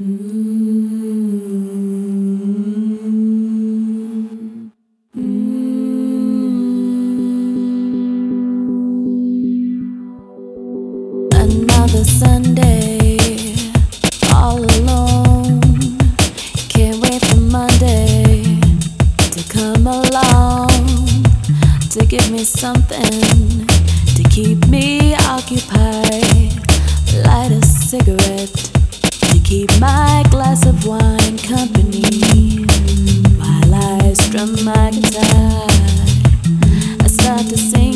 Another Sunday, all alone. Can't wait for Monday to come along to give me something to keep me occupied. Light a cigarette. Keep my glass of wine company while I strum my guitar. I start to sing.